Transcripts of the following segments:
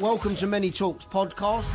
Welcome to Many Talks podcast,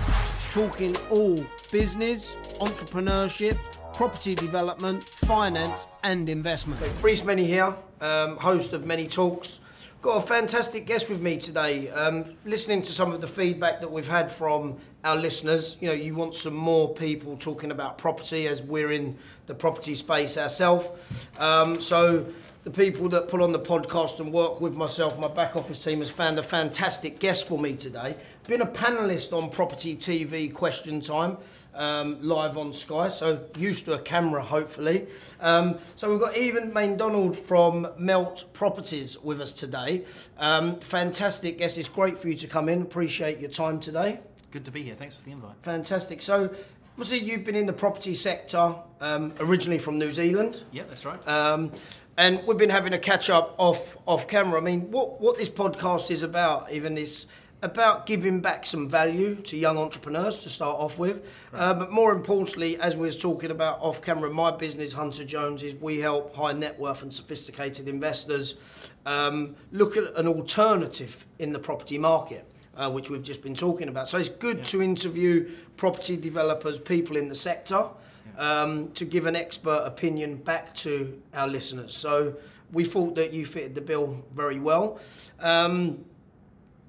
talking all business, entrepreneurship, property development, finance, and investment. Reese Many here, um, host of Many Talks. Got a fantastic guest with me today. Um, listening to some of the feedback that we've had from our listeners, you know, you want some more people talking about property as we're in the property space ourselves. Um, so the people that put on the podcast and work with myself, my back office team, has found a fantastic guest for me today. Been a panelist on Property TV Question Time. Um, live on Sky, so used to a camera, hopefully. Um, so we've got Evan Maindonald from Melt Properties with us today. Um, fantastic guest. It's great for you to come in. Appreciate your time today. Good to be here. Thanks for the invite. Fantastic. So, obviously, you've been in the property sector um, originally from New Zealand. Yeah, that's right. Um, and we've been having a catch up off off camera. I mean, what what this podcast is about, even is about giving back some value to young entrepreneurs to start off with. Uh, but more importantly, as we was talking about off camera, my business, Hunter Jones, is we help high net worth and sophisticated investors um, look at an alternative in the property market. Uh, which we've just been talking about. So it's good to interview property developers, people in the sector, um, to give an expert opinion back to our listeners. So we thought that you fitted the bill very well. Um,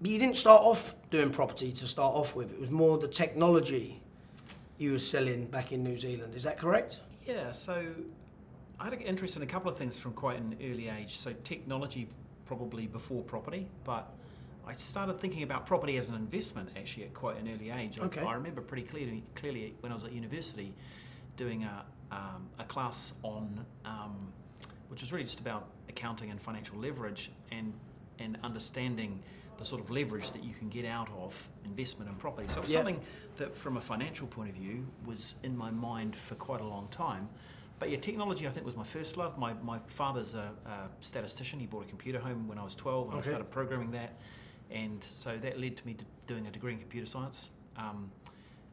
but you didn't start off doing property to start off with. It was more the technology you were selling back in New Zealand. Is that correct? Yeah, so I had an interest in a couple of things from quite an early age. So technology probably before property, but I started thinking about property as an investment actually at quite an early age. I- Okay. I, remember pretty clearly, clearly when I was at university doing a, um, a class on, um, which was really just about accounting and financial leverage and, and understanding the sort of leverage that you can get out of investment and property. So it was Yeah. something that, from a financial point of view, was in my mind for quite a long time. But yeah, technology I think was my first love. My, my father's a, a statistician. He bought a computer home when I was 12 and Okay. I started programming that. And so that led to me doing a degree in computer science. Um,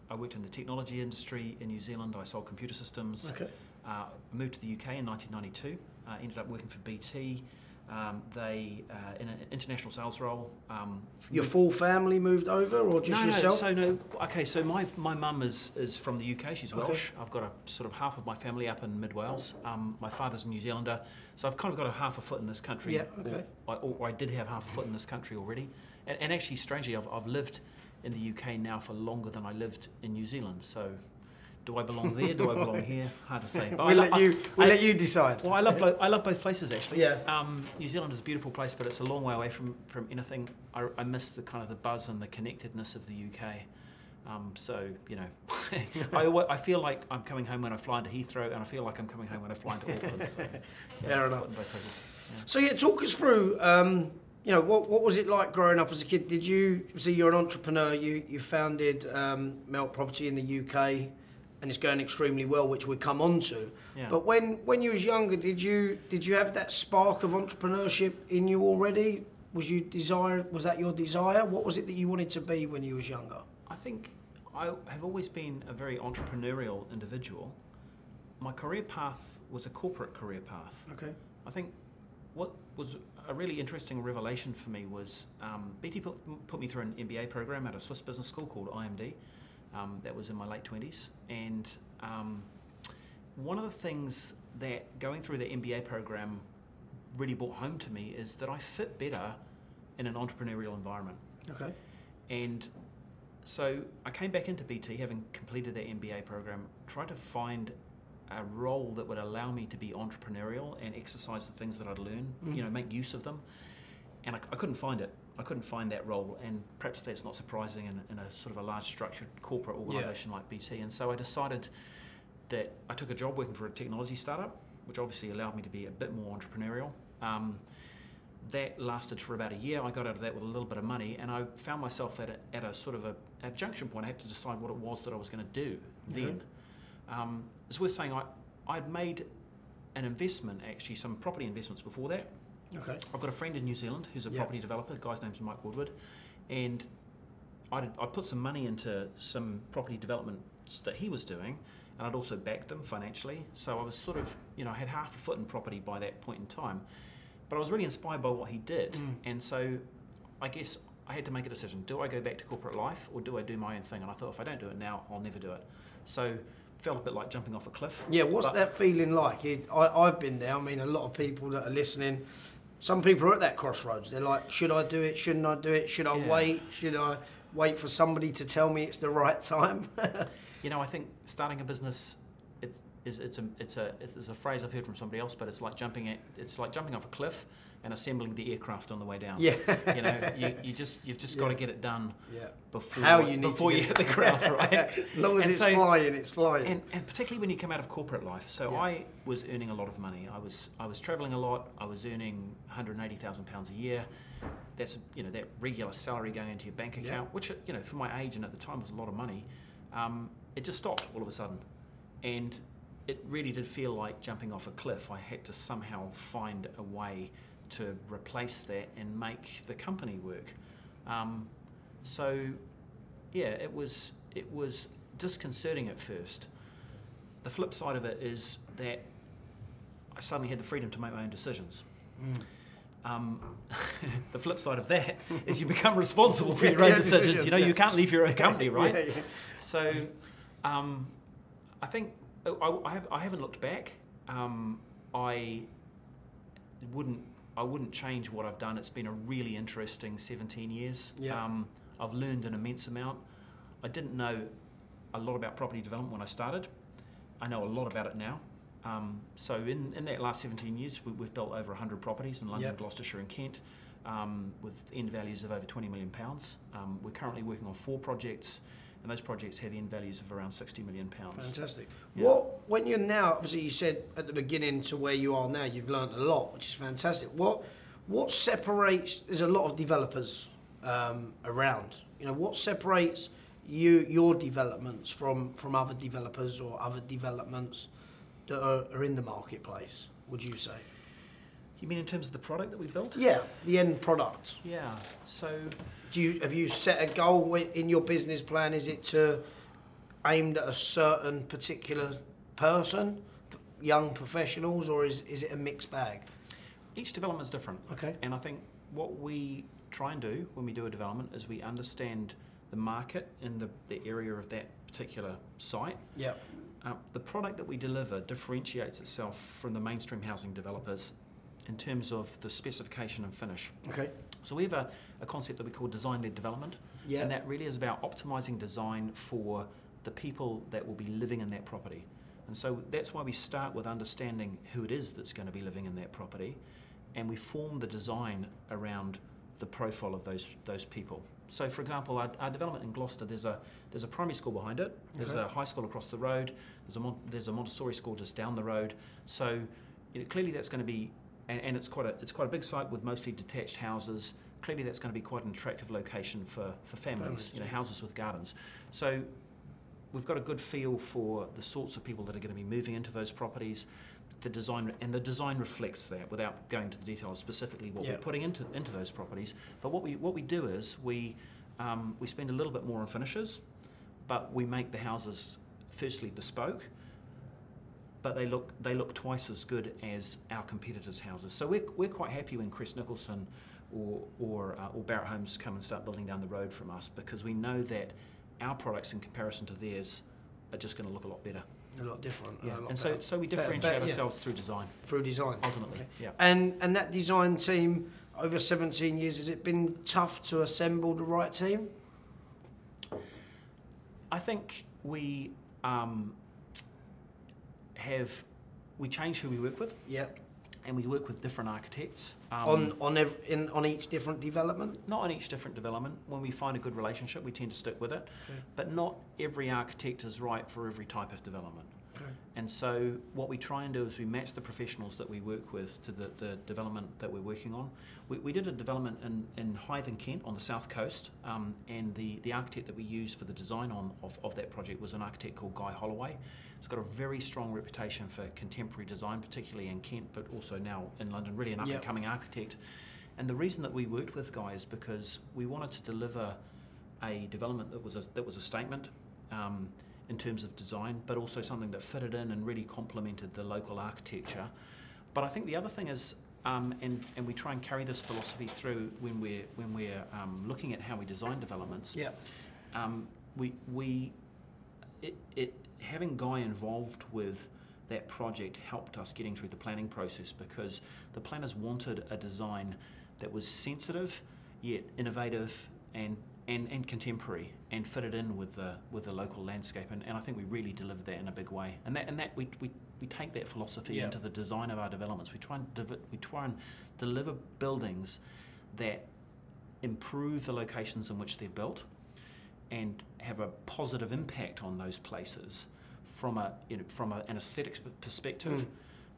I worked in the technology industry in New Zealand. I sold computer systems. Okay. Uh, moved to the UK in 1992. Uh, ended up working for BT. Um, they, uh, in an international sales role. Um, Your full family moved over, or just no, yourself? No, so no. Okay, so my, my mum is, is from the UK. She's Okay. Welsh. I've got a sort of half of my family up in Mid Wales. Um, my father's a New Zealander, so I've kind of got a half a foot in this country. Yeah, okay. Or, I- or I did have half a foot in this country already, and, and actually, strangely, I've, I've lived in the UK now for longer than I lived in New Zealand. So, do I belong there? Do I belong here? Hard to say. But I we'll lo- let you. We'll I- let you decide. well, I love both. I love both places actually. Yeah. Um, New Zealand is a beautiful place, but it's a long way away from from anything. I, I miss the kind of the buzz and the connectedness of the UK. Um, so you know, I, I feel like I'm coming home when I fly into Heathrow, and I feel like I'm coming home when I fly into Auckland. So, yeah, Fair enough. both places. Yeah. So yeah, talk us through. Um, you know, what what was it like growing up as a kid? Did you see you're an entrepreneur? You you founded um, Melt Property in the UK, and it's going extremely well, which we come on to. Yeah. But when when you was younger, did you did you have that spark of entrepreneurship in you already? Was you desire? Was that your desire? What was it that you wanted to be when you was younger? I think I have always been a very entrepreneurial individual. My career path was a corporate career path. Okay. I think what was a really interesting revelation for me was um, BT put, put me through an MBA program at a Swiss business school called IMD. Um, that was in my late 20s. And um, one of the things that going through the MBA program really brought home to me is that I fit better in an entrepreneurial environment. Okay. And so I came back into BT having completed that MBA program, tried to find a role that would allow me to be entrepreneurial and exercise the things that I'd learned, you know, make use of them. And I, I couldn't find it. I couldn't find that role, and perhaps that's not surprising in, in a sort of a large structured corporate organisation like BT. And so I decided that I took a job working for a technology startup, which obviously allowed me to be a bit more entrepreneurial. Um, that lasted for about a year. I got out of that with a little bit of money, and I found myself at a, at a sort of a, a junction point. I had to decide what it was that I was going to do then. Um, it's worth saying I, I'd made an investment, actually, some property investments before that. Okay. I've got a friend in New Zealand who's a Yeah. property developer. The guy's name's Mike Woodward, and I'd, I put some money into some property developments that he was doing, and I'd also backed them financially. So I was sort of, you know, I had half a foot in property by that point in time. But I was really inspired by what he did, Mm. and so I guess I had to make a decision. Do I go back to corporate life or do I do my own thing? And I thought if I don't do it now, I'll never do it. So felt a bit like jumping off a cliff. Yeah, what's But- that feeling like? It, I, I've been there. I mean, a lot of people that are listening, some people are at that crossroads. They're like, should I do it? Shouldn't I do it? Should I Yeah. wait? Should I wait for somebody to tell me it's the right time? You know, I think starting a business is it's a it's a it's a phrase I've heard from somebody else, but it's like jumping at it's like jumping off a cliff and assembling the aircraft on the way down. yeah. You know, you, you just you've just got to get it done yeah. before How you before you hit the ground, right? as long as And it's so- flying, it's flying. And, and particularly when you come out of corporate life. So Yeah. I was earning a lot of money. I was I was traveling a lot. I was earning 180,000 pounds a year. That's you know that regular salary going into your bank Yeah. account, which you know for my age and at the time was a lot of money. Um, it just stopped all of a sudden, and it really did feel like jumping off a cliff. I had to somehow find a way to replace that and make the company work. Um, so, yeah, it was it was disconcerting at first. The flip side of it is that I suddenly had the freedom to make my own decisions. Mm. Um, the flip side of that is you become responsible for Yeah, your own yeah, decisions. decisions, You know, yeah. you can't leave your own company, right? Yeah. So, um, I think I, I, have, I haven't looked back. Um, I wouldn't I wouldn't change what I've done. It's been a really interesting 17 years. Yeah. Um, I've learned an immense amount. I didn't know a lot about property development when I started. I know a lot about it now. Um, so in, in that last 17 years, we, we've built over 100 properties in London, Yep. Gloucestershire, and Kent, um, with end values of over 20 million pounds. Um, we're currently working on four projects, and those projects have end values of around 60 million pounds. Fantastic. Yeah. What when you're now? Obviously, you said at the beginning to where you are now, you've learned a lot, which is fantastic. What what separates? There's a lot of developers um, around. You know, what separates you your developments from from other developers or other developments that are, are in the marketplace? Would you say? You mean in terms of the product that we built? Yeah, the end product. Yeah. So Do you have you set a goal in your business plan? Is it to aimed at a certain particular person, young professionals, or is is it a mixed bag? each development is different. Okay. And I think what we try and do when we do a development is we understand the market in the, the area of that particular site. Yeah. Uh, the product that we deliver differentiates itself from the mainstream housing developers in terms of the specification and finish. Okay. So we have a, a concept that we call design-led development, Yeah. and that really is about optimizing design for the people that will be living in that property. And so that's why we start with understanding who it is that's going to be living in that property, and we form the design around the profile of those those people. So, for example, our, our development in Gloucester, there's a there's a primary school behind it. There's Okay. a high school across the road. There's a Mon- there's a Montessori school just down the road. So, you know, clearly that's going to be and, and it's quite a it's quite a big site with mostly detached houses. Clearly, that's going to be quite an attractive location for for families. Families, you know, houses with gardens. So, we've got a good feel for the sorts of people that are going to be moving into those properties. The design and the design reflects that without going to the details specifically what Yeah. we're putting into into those properties. But what we what we do is we um, we spend a little bit more on finishes, but we make the houses firstly bespoke, but they look they look twice as good as our competitors' houses. So we're, we're quite happy when Crest Nicholson or or, uh, or Barratt Homes come and start building down the road from us because we know that our products in comparison to theirs are just going to look a lot better. A lot different. Yeah. a lot And so better. so we differentiate better, yeah. ourselves through design through design. ultimately. Okay. Yeah. And and that design team over 17 years has it been tough to assemble the right team? I think we um, have we change who we work with, Yeah. and we work with different architects. Um, on on ev- in on each different development. not on each different development. When we find a good relationship, we tend to stick with it. Okay. But not every architect is right for every type of development. And so what we try and do is we match the professionals that we work with to the, the development that we're working on. We, we did a development in, in Hythe in Kent on the south coast, um, and the, the architect that we used for the design on of, of that project was an architect called Guy Hollaway. He's got a very strong reputation for contemporary design, particularly in Kent, but also now in London, really an up and Yep. coming architect. And the reason that we worked with Guy is because we wanted to deliver a development that was a, that was a statement. Um, in terms of design, but also something that fitted in and really complemented the local architecture. But I think the other thing is Um, and, and we try and carry this philosophy through when we're, when we're um, looking at how we design developments. Yeah. Um, we, we it, it, having Guy involved with that project helped us getting through the planning process because the planners wanted a design that was sensitive yet innovative and, and, and contemporary and fit it in with the, with the local landscape. And, and I think we really delivered that in a big way. And that, and that we, we, we take that philosophy Yeah. into the design of our developments. We try and, div- we try and deliver buildings that improve the locations in which they're built and have a positive impact on those places from a you know, from a, an aesthetics perspective, Mm.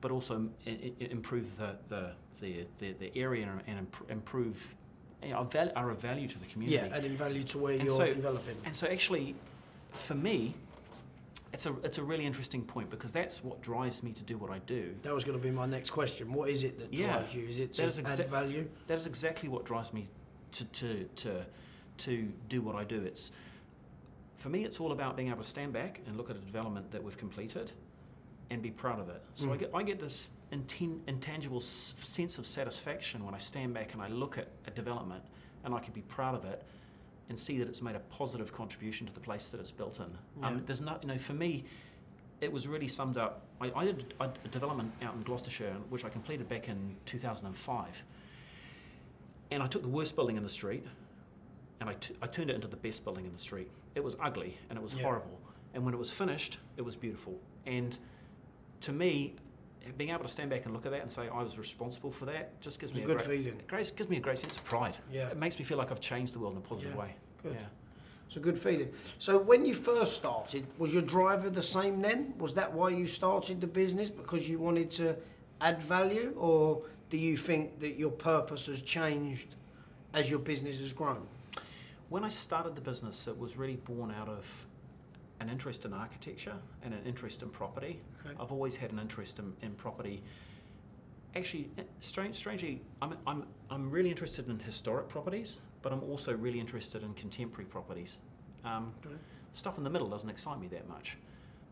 but also i- i- improve the the, the, the, the area and imp- improve you know, are, val- are of value to the community. Yeah, adding value to where And you're so- developing. And so actually, for me, it's a it's a really interesting point because that's what drives me to do what I do. That was going to be my next question. What is it that Yeah, drives you? Is it to that is add value? That is exactly what drives me to, to, to, to do what I do. It's, for me, it's all about being able to stand back and look at a development that we've completed and be proud of it. So I, Mm. get, I get this inten- intangible s- sense of satisfaction when I stand back and I look at a development and I can be proud of it and see that it's made a positive contribution to the place that it's built in. Yeah. Um, there's not, you know, for me, it was really summed up. I, I did a a development out in Gloucestershire, which I completed back in 2005. And I took the worst building in the street and I, t- I turned it into the best building in the street. It was ugly and it was Yeah. horrible. And when it was finished, it was beautiful. And to me, being able to stand back and look at that and say I was responsible for that just gives It's me a good great, feeling. it great, gives me a great sense of pride. Yeah. It makes me feel like I've changed the world in a positive Yeah. way. Good. Yeah. It's a good feeling. So when you first started, was your driver the same then? Was that why you started the business because you wanted to add value, or do you think that your purpose has changed as your business has grown? When I started the business, it was really born out of an interest in architecture and an interest in property. Okay. I've always had an interest in, in property. Actually, eh, strange, strangely, I'm, I'm, I'm really interested in historic properties, but I'm also really interested in contemporary properties. Um, Okay. Stuff in the middle doesn't excite me that much.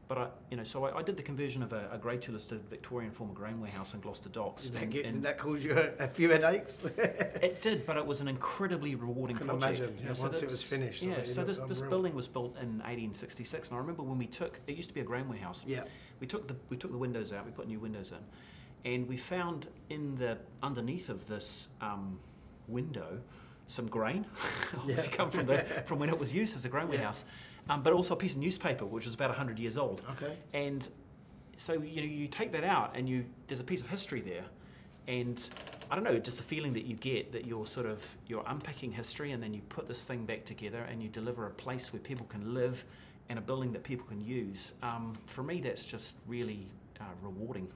But I, you know, so I, I did the conversion of a, a Grade Two listed Victorian former grain warehouse in Gloucester Docks. Did that, and- get, and did that cause you a, a few headaches? it did, but it was an incredibly rewarding I can project. imagine, yeah, so once it this- was finished, Yeah, so this, this building was built in 1866, and I remember when we took it used to be a grain warehouse. yeah. We took the we took the windows out. We put new windows in, and we found in the underneath of this um, window some grain, obviously Yeah. come from the from when it was used as a grain Yeah. warehouse, um, but also a piece of newspaper which was about 100 years old. Okay. And so you know you take that out, and you there's a piece of history there, and I don't know, just the feeling that you get that you're sort of you're unpicking history, and then you put this thing back together, and you deliver a place where people can live, and a building that people can use. Um, for me, that's just really uh, rewarding.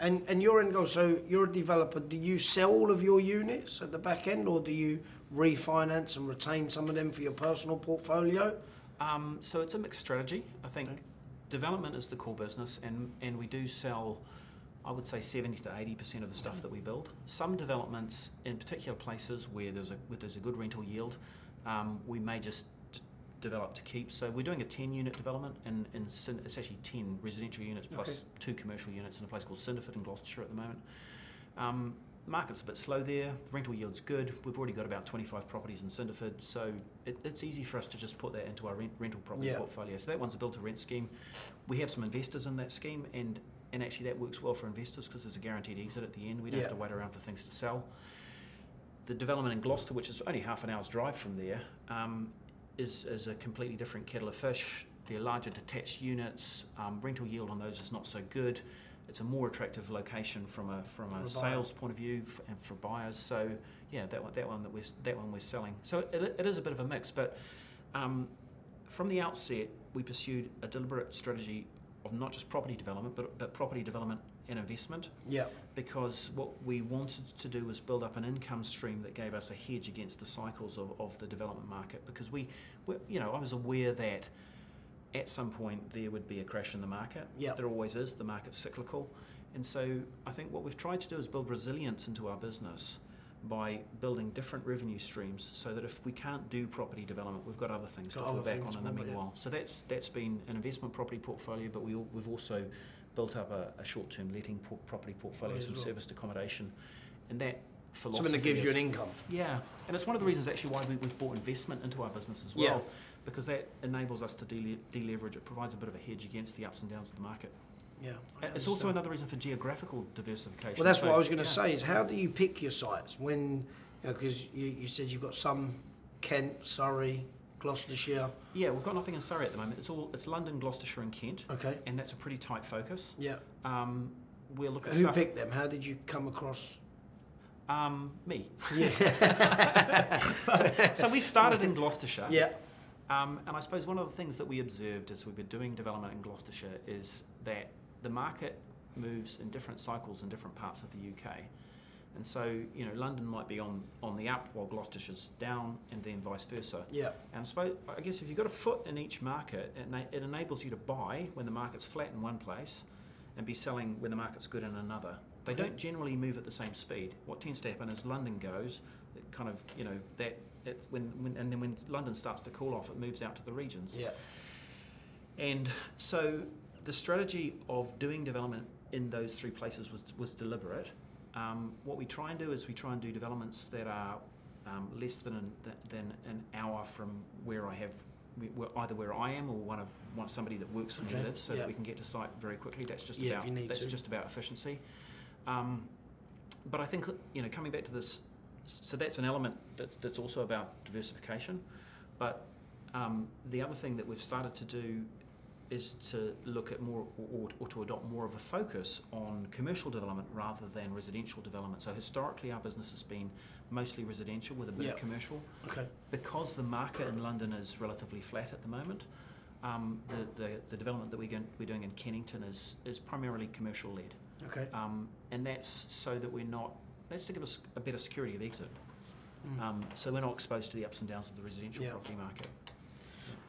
And and your end goal. So you're a developer. Do you sell all of your units at the back end, or do you refinance and retain some of them for your personal portfolio? Um, so it's a mixed strategy. I think Okay. development is the core business, and, and we do sell, I would say, 70 to 80% of the stuff that we build. Some developments, in particular places where there's a, where there's a good rental yield, um, we may just d- develop to keep. So we're doing a 10 unit development, and, and it's actually 10 residential units plus Okay. two commercial units in a place called Cinderford in Gloucestershire at the moment. Um, market's a bit slow there. The rental yield's good. We've already got about 25 properties in Cinderford, so it, it's easy for us to just put that into our rent, rental property Yeah. portfolio. So that one's a built to rent scheme. We have some investors in that scheme, and, and actually that works well for investors because there's a guaranteed exit at the end. We don't have to wait around for things to sell. The development in Gloucester, which is only half an hour's drive from there, um, is, is a completely different kettle of fish. They're larger detached units. Um, rental yield on those is not so good. It's a more attractive location from a from a sales point of view f- and for buyers. So yeah, that one that one that we're that one we're selling. So it, it is a bit of a mix, but um, from the outset, we pursued a deliberate strategy of not just property development, but, but property development and investment Yeah. because what we wanted to do was build up an income stream that gave us a hedge against the cycles of, of the development market because we, we you know I was aware that at some point there would be a crash in the market Yeah. there always is the market's cyclical and so I think what we've tried to do is build resilience into our business by building different revenue streams so that if we can't do property development we've got other things Got to fall back on in the more, yeah. meanwhile so that's that's been an investment property portfolio but we, al- we've also built up a, a short-term letting por- property portfolio, some well. serviced accommodation, and that philosophy. Something that gives is- you an income. Yeah, and it's one of the reasons actually why we, we've brought investment into our business as well, Yeah. Because that enables us to dele- deleverage. It provides a bit of a hedge against the ups and downs of the market. Yeah. It's also another reason for geographical diversification. Well, that's So, what I was going to yeah. say. Is how do you pick your sites when? Because you, you said you've got some Kent, Surrey, Gloucestershire. Yeah, we've got nothing in Surrey at the moment. It's all it's London, Gloucestershire, and Kent, Okay. and that's a pretty tight focus. Yeah. Um, we'll look at Who stuff. picked them? How did you come across? Um, me. Yeah. so we started in Gloucestershire. yeah. Um, and I suppose one of the things that we observed as we were doing development in Gloucestershire is that the market moves in different cycles in different parts of the UK. And so, you know, London might be on, on the up while Gloucestershire's down, and then vice versa. Yeah. And I suppose, I guess if you've got a foot in each market, it, na- it enables you to buy when the market's flat in one place and be selling when the market's good in another. They don't generally move at the same speed. What tends to happen is London goes, it kind of, you know, that, it, when, when, and then when London starts to cool off, it moves out to the regions. Yeah. And so the strategy of doing development in those three places was, was deliberate. Um, what we try and do is we try and do developments that are um, less than an, than an hour from where I have either where I am or one of one somebody that works and Okay, lives, so yeah. that we can get to site very quickly. That's just Yeah, about that's to. just about efficiency. Um, but I think you know coming back to this, so that's an element that, that's also about diversification. But um, the other thing that we've started to do is to look at more or, or to adopt more of a focus on commercial development rather than residential development. So historically, our business has been mostly residential with a bit Yeah. of commercial. Okay. Because the market in London is relatively flat at the moment, um, the, the, the development that we're, going, we're doing in Kennington is, is primarily commercial led. Okay. Um, and that's so that we're not, that's to give us a better security of exit. Mm. Um, so we're not exposed to the ups and downs of the residential Yeah. property market.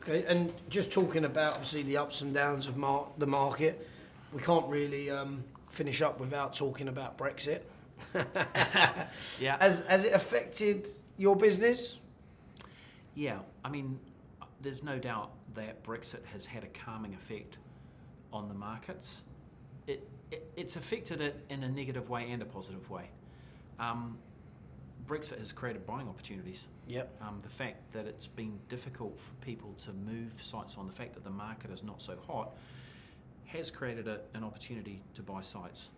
Okay, and just talking about obviously the ups and downs of mar- the market, we can't really um, finish up without talking about Brexit. Yeah. Has has it affected your business? Yeah, I mean, there's no doubt that Brexit has had a calming effect on the markets. It, it it's affected it in a negative way and a positive way. Um, Brexit has created buying opportunities. Yep. Um, the fact that it's been difficult for people to move sites on, the fact that the market is not so hot, has created a, an opportunity to buy sites.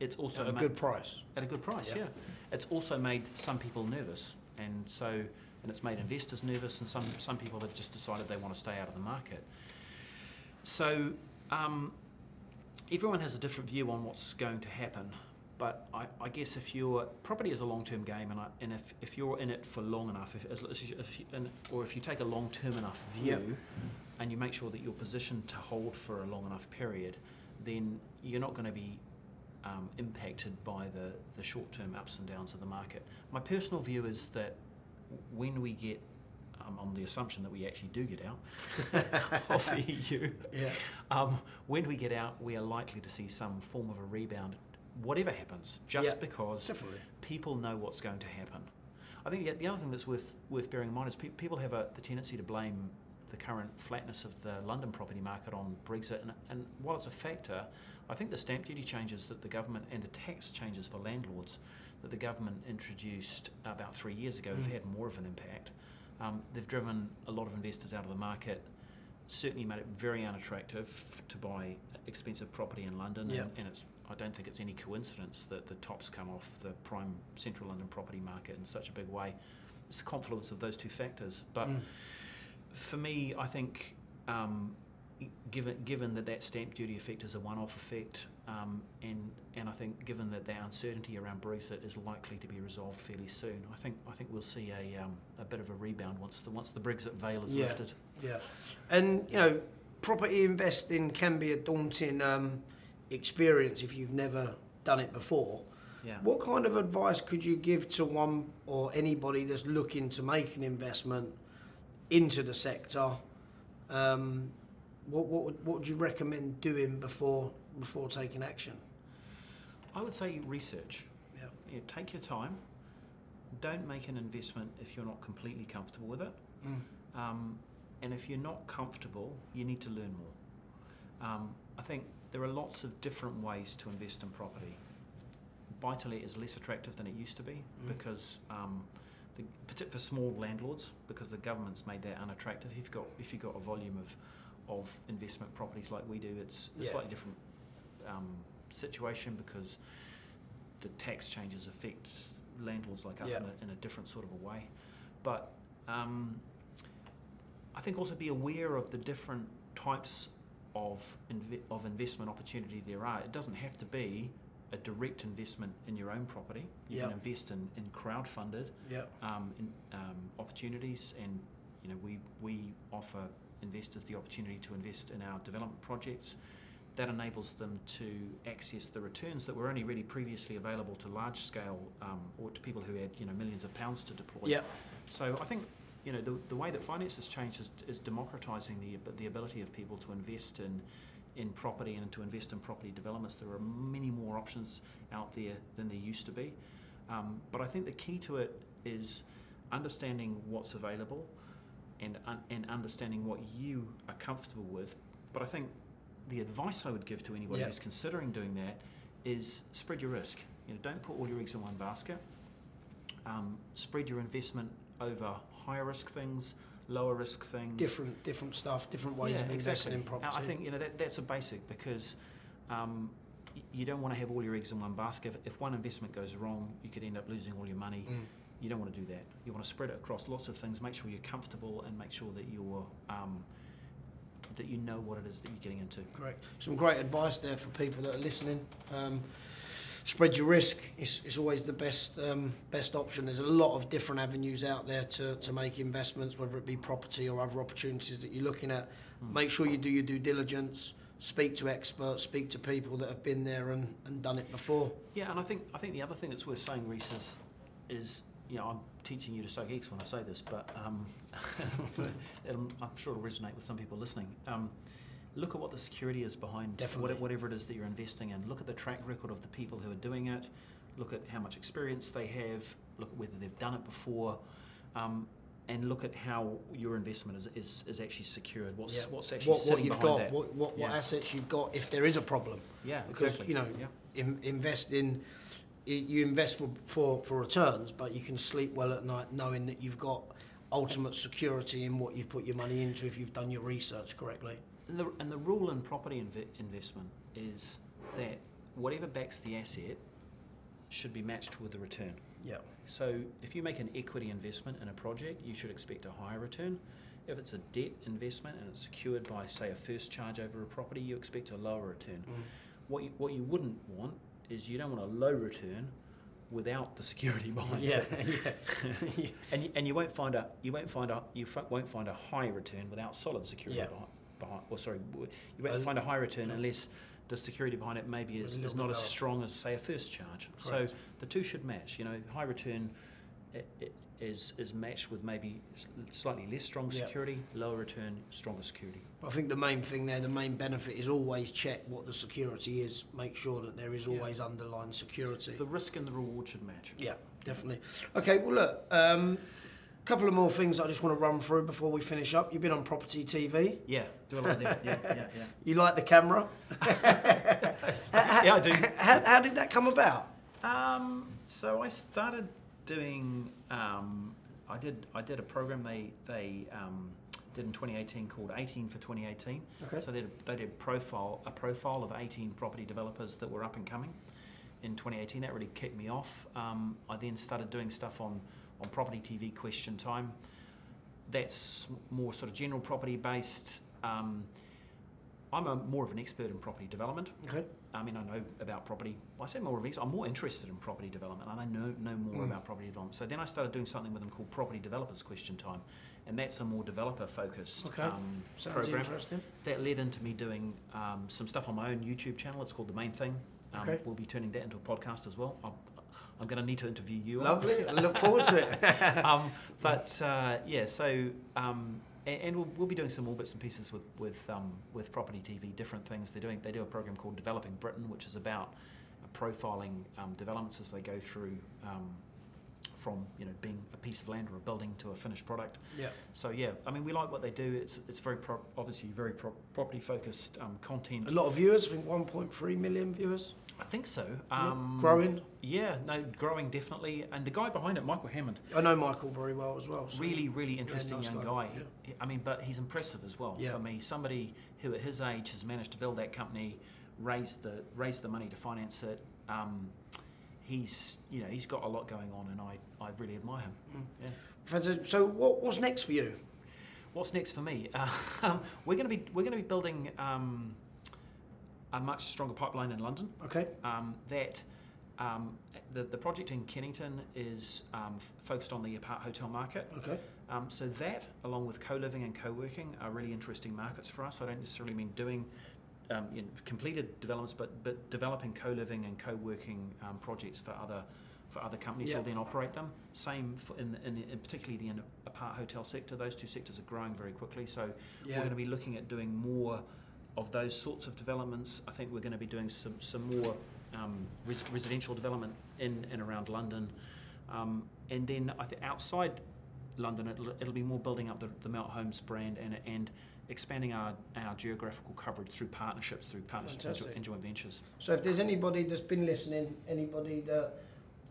It's also At a good price. at a good price, Yeah. yeah. It's also made some people nervous, and so and it's made investors nervous, and some some people have just decided they want to stay out of the market. So um, everyone has a different view on what's going to happen, but I, I guess if you're property is a long term game, and I, and if, if you're in it for long enough, if, if, you- if you, and, or if you take a long term enough view, Yep. and you make sure that you're positioned to hold for a long enough period, then you're not going to be um, impacted by the, the short term ups and downs of the market. My personal view is that when we get, um, on the assumption that we actually do get out of the EU, Yeah. um, when we get out, we are likely to see some form of a rebound, whatever happens, just Yeah, because Definitely. people know what's going to happen. I think the- the other thing that's worth worth bearing in mind is pe- people have a, the tendency to blame the current flatness of the London property market on Brexit, and, and while it's a factor, I think the stamp duty changes that the government and the tax changes for landlords that the government introduced about three years ago Mm. have had more of an impact. Um, they've driven a lot of investors out of the market, certainly made it very unattractive to buy expensive property in London, Yeah. and, and it's I don't think it's any coincidence that the tops come off the prime central London property market in such a big way. It's the confluence of those two factors. But Mm. for me, I think um, given given that that stamp duty effect is a one-off effect, um, and and I think given that the uncertainty around Brexit is likely to be resolved fairly soon, I think I think we'll see a um, a bit of a rebound once the once the Brexit veil is Yeah. lifted. Yeah, and you know, property investing can be a daunting um, experience if you've never done it before. Yeah. What kind of advice could you give to one or anybody that's looking to make an investment into the sector? Um, what, what, would, what would you recommend doing before before taking action? I would say research. Yeah. Yeah, take your time. Don't make an investment if you're not completely comfortable with it. Mm. Um, and if you're not comfortable, you need to learn more. Um, I think there are lots of different ways to invest in property. buy to let is less attractive than it used to be Mm. because, um, the, particularly for small landlords, because the government's made that unattractive. If you've got if you've got a volume of of investment properties like we do, it's a Yeah. slightly different um, situation because the tax changes affect landlords like us Yeah. in, a, in a different sort of a way. But um, I think also be aware of the different types of inve- of investment opportunity there are. It doesn't have to be a direct investment in your own property. You can invest in, in crowd-funded Yeah. um, in, um, opportunities, and you know we we offer investors the opportunity to invest in our development projects. That enables them to access the returns that were only really previously available to large scale um, or to people who had you know millions of pounds to deploy. Yeah. So I think you know the, the way that finance has changed is, is democratising the the ability of people to invest in in property and to invest in property developments. There are many more options out there than there used to be. Um, but I think the key to it is understanding what's available and un- and understanding what you are comfortable with. But I think the advice I would give to anybody Yeah. who's considering doing that is spread your risk. You know, don't put all your eggs in one basket. Um, spread your investment over higher risk things, lower risk things. Different different stuff, different ways Yeah, of investing exactly. in property. I think you know that, that's a basic because um, you don't want to have all your eggs in one basket. If, if one investment goes wrong, you could end up losing all your money. Mm. You don't want to do that. You want to spread it across lots of things. Make sure you're comfortable and make sure that you're um, that you know what it is that you're getting into. Correct. Some great advice there for people that are listening. Um, spread your risk. It's, it's always the best um, best option. There's a lot of different avenues out there to, to make investments, whether it be property or other opportunities that you're looking at. Make sure you do your due diligence. Speak to experts. Speak to people that have been there and, and done it before. Yeah, and I think I think the other thing that's worth saying, Reese, is, is you know I'm teaching you to suck eggs when I say this, but um, it'll- I'm sure it'll resonate with some people listening. Um, look at what the security is behind what- whatever it is that you're investing in. Look at the track record of the people who are doing it. Look at how much experience they have. Look at whether they've done it before. Um, and look at how your investment is, is, is actually secured. What's, Yeah. what's actually What, what you've behind got, that. what, what, what assets you've got if there is a problem. yeah, because exactly. you know yeah. in, invest in you invest for, for for returns but you can sleep well at night knowing that you've got ultimate security in what you've put your money into if you've done your research correctly And the, and the rule in property inve- investment is that whatever backs the asset should be matched with the return. yeah So if you make an equity investment in a project, you should expect a higher return. If it's a debt investment and it's secured by, say, a first charge over a property, you expect a lower return. Mm. What you, what you wouldn't want is you don't want a low return without the security behind yeah it. yeah and you, and you won't find a you won't find a you f- won't find a high return without solid security Yeah. behind, behind. Or sorry, you won't Uh, find a high return unless the security behind it maybe is, is not as strong as say a first charge. Correct. So the two should match. You know, high return i- i- is is matched with maybe slightly less strong Yeah. security, lower return, stronger security. I think the main thing there the main benefit is always check what the security is make sure that there is Yeah. always underlying security The risk and the reward should match. Yeah, definitely. Okay, well, look, um, couple of more things I just want to run through before we finish up. You've been on Property TV. Yeah, do a lot of that. Yeah, yeah, yeah. You like the camera? yeah, I do. How, how did that come about? Um, so I started doing. Um, I did. I did a program they they um, did in 2018 called 18 for 2018. Okay. So they did, they did profile a profile of 18 property developers that were up and coming in 2018. That really kicked me off. Um, I then started doing stuff on on Property TV Question Time. That's more sort of general property based. Um, I'm a, more of an expert in property development. Okay. I mean, I know about property. I say more of these. I'm more interested in property development, and I know know more Mm. about property development. So then I started doing something with them called Property Developers Question Time, and that's a more developer focused Okay. um, program. interesting. That led into me doing um, some stuff on my own YouTube channel. It's called The Main Thing. Um, Okay. We'll be turning that into a podcast as well. I'm, I'm going to need to interview you. Lovely. I look forward to it. um, but uh, yeah, so um, and, and we'll, we'll be doing some more bits and pieces with with um, with Property TV, different things they're doing. They do a program called Developing Britain, which is about uh, profiling um, developments as they go through um, from you know being a piece of land or a building to a finished product. Yeah. So yeah, I mean we like what they do. It's it's very pro- obviously very pro- property focused um, content. A lot of viewers. I think 1.3 million viewers. I think so. Yeah. Um, Growing. Yeah, no, growing definitely. And the guy behind it, Michael Hammond, I know Michael very well as well. so- really, really interesting nice young guy, guy. yeah. I mean, but he's impressive as well Yeah. for me. Somebody who at his age has managed to build that company, raise the raise the money to finance it. Um, he's you know he's got a lot going on, and I, I really admire him. Mm. Yeah. Fantastic. So what, what's next for you? What's next for me? Uh, we're going to be we're going to be building um, a much stronger pipeline in London. Okay. Um, that um, the the project in Kennington is um, f- focused on the apart hotel market. Okay. Um, so that, along with co-living and co-working, are really interesting markets for us. I don't necessarily mean doing um, you know, completed developments, but but developing co-living and co-working um, projects for other for other companies Yeah. who'll then operate them. Same for in, the, in, the, in particularly the apart hotel sector. Those two sectors are growing very quickly. So Yeah. we're going to be looking at doing more of those sorts of developments. I think we're going to be doing some some more um, res- residential development in and around London, um, and then I think outside London, it'll, it'll be more building up the, the Melt Homes brand and and expanding our, our geographical coverage through partnerships, through partnerships Fantastic. and joint ventures. So if there's anybody that's been listening, anybody that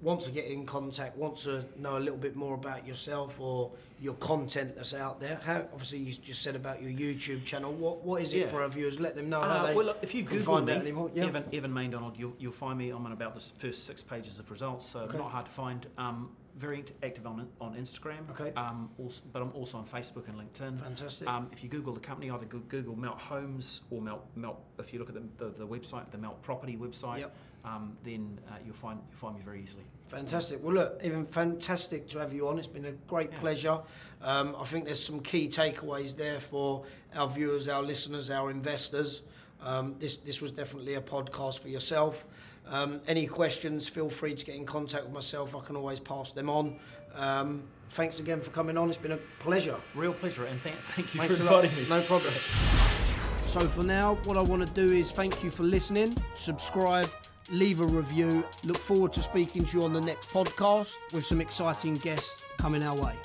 wants to get in contact, want to know a little bit more about yourself or your content that's out there, how, obviously you just said about your YouTube channel. What what is it Yeah. for our viewers? Let them know how Uh, they well, if you Google find me, out anymore. Yeah. Evan, Evan Maindonald, you'll, you'll find me. I'm on about the first six pages of results, so Okay. not hard to find. Um, very active on on Instagram. Okay. Um, also, but I'm also on Facebook and LinkedIn. Fantastic. Um, if you Google the company, either Google Melt Homes or Melt Melt. If you look at the, the, the website, the Melt Property website, Yep. Um, then uh, you'll find you'll find me very easily. Fantastic. Well, look, Evan fantastic to have you on. It's been a great Yeah. pleasure. Um, I think there's some key takeaways there for our viewers, our listeners, our investors. Um, this this was definitely a podcast for yourself. Um, any questions? Feel free to get in contact with myself. I can always pass them on. Um, thanks again for coming on. It's been a pleasure. Real pleasure, and th- thank you Thanks for inviting me. No problem. So for now, what I want to do is thank you for listening, subscribe, leave a review. Look forward to speaking to you on the next podcast with some exciting guests coming our way.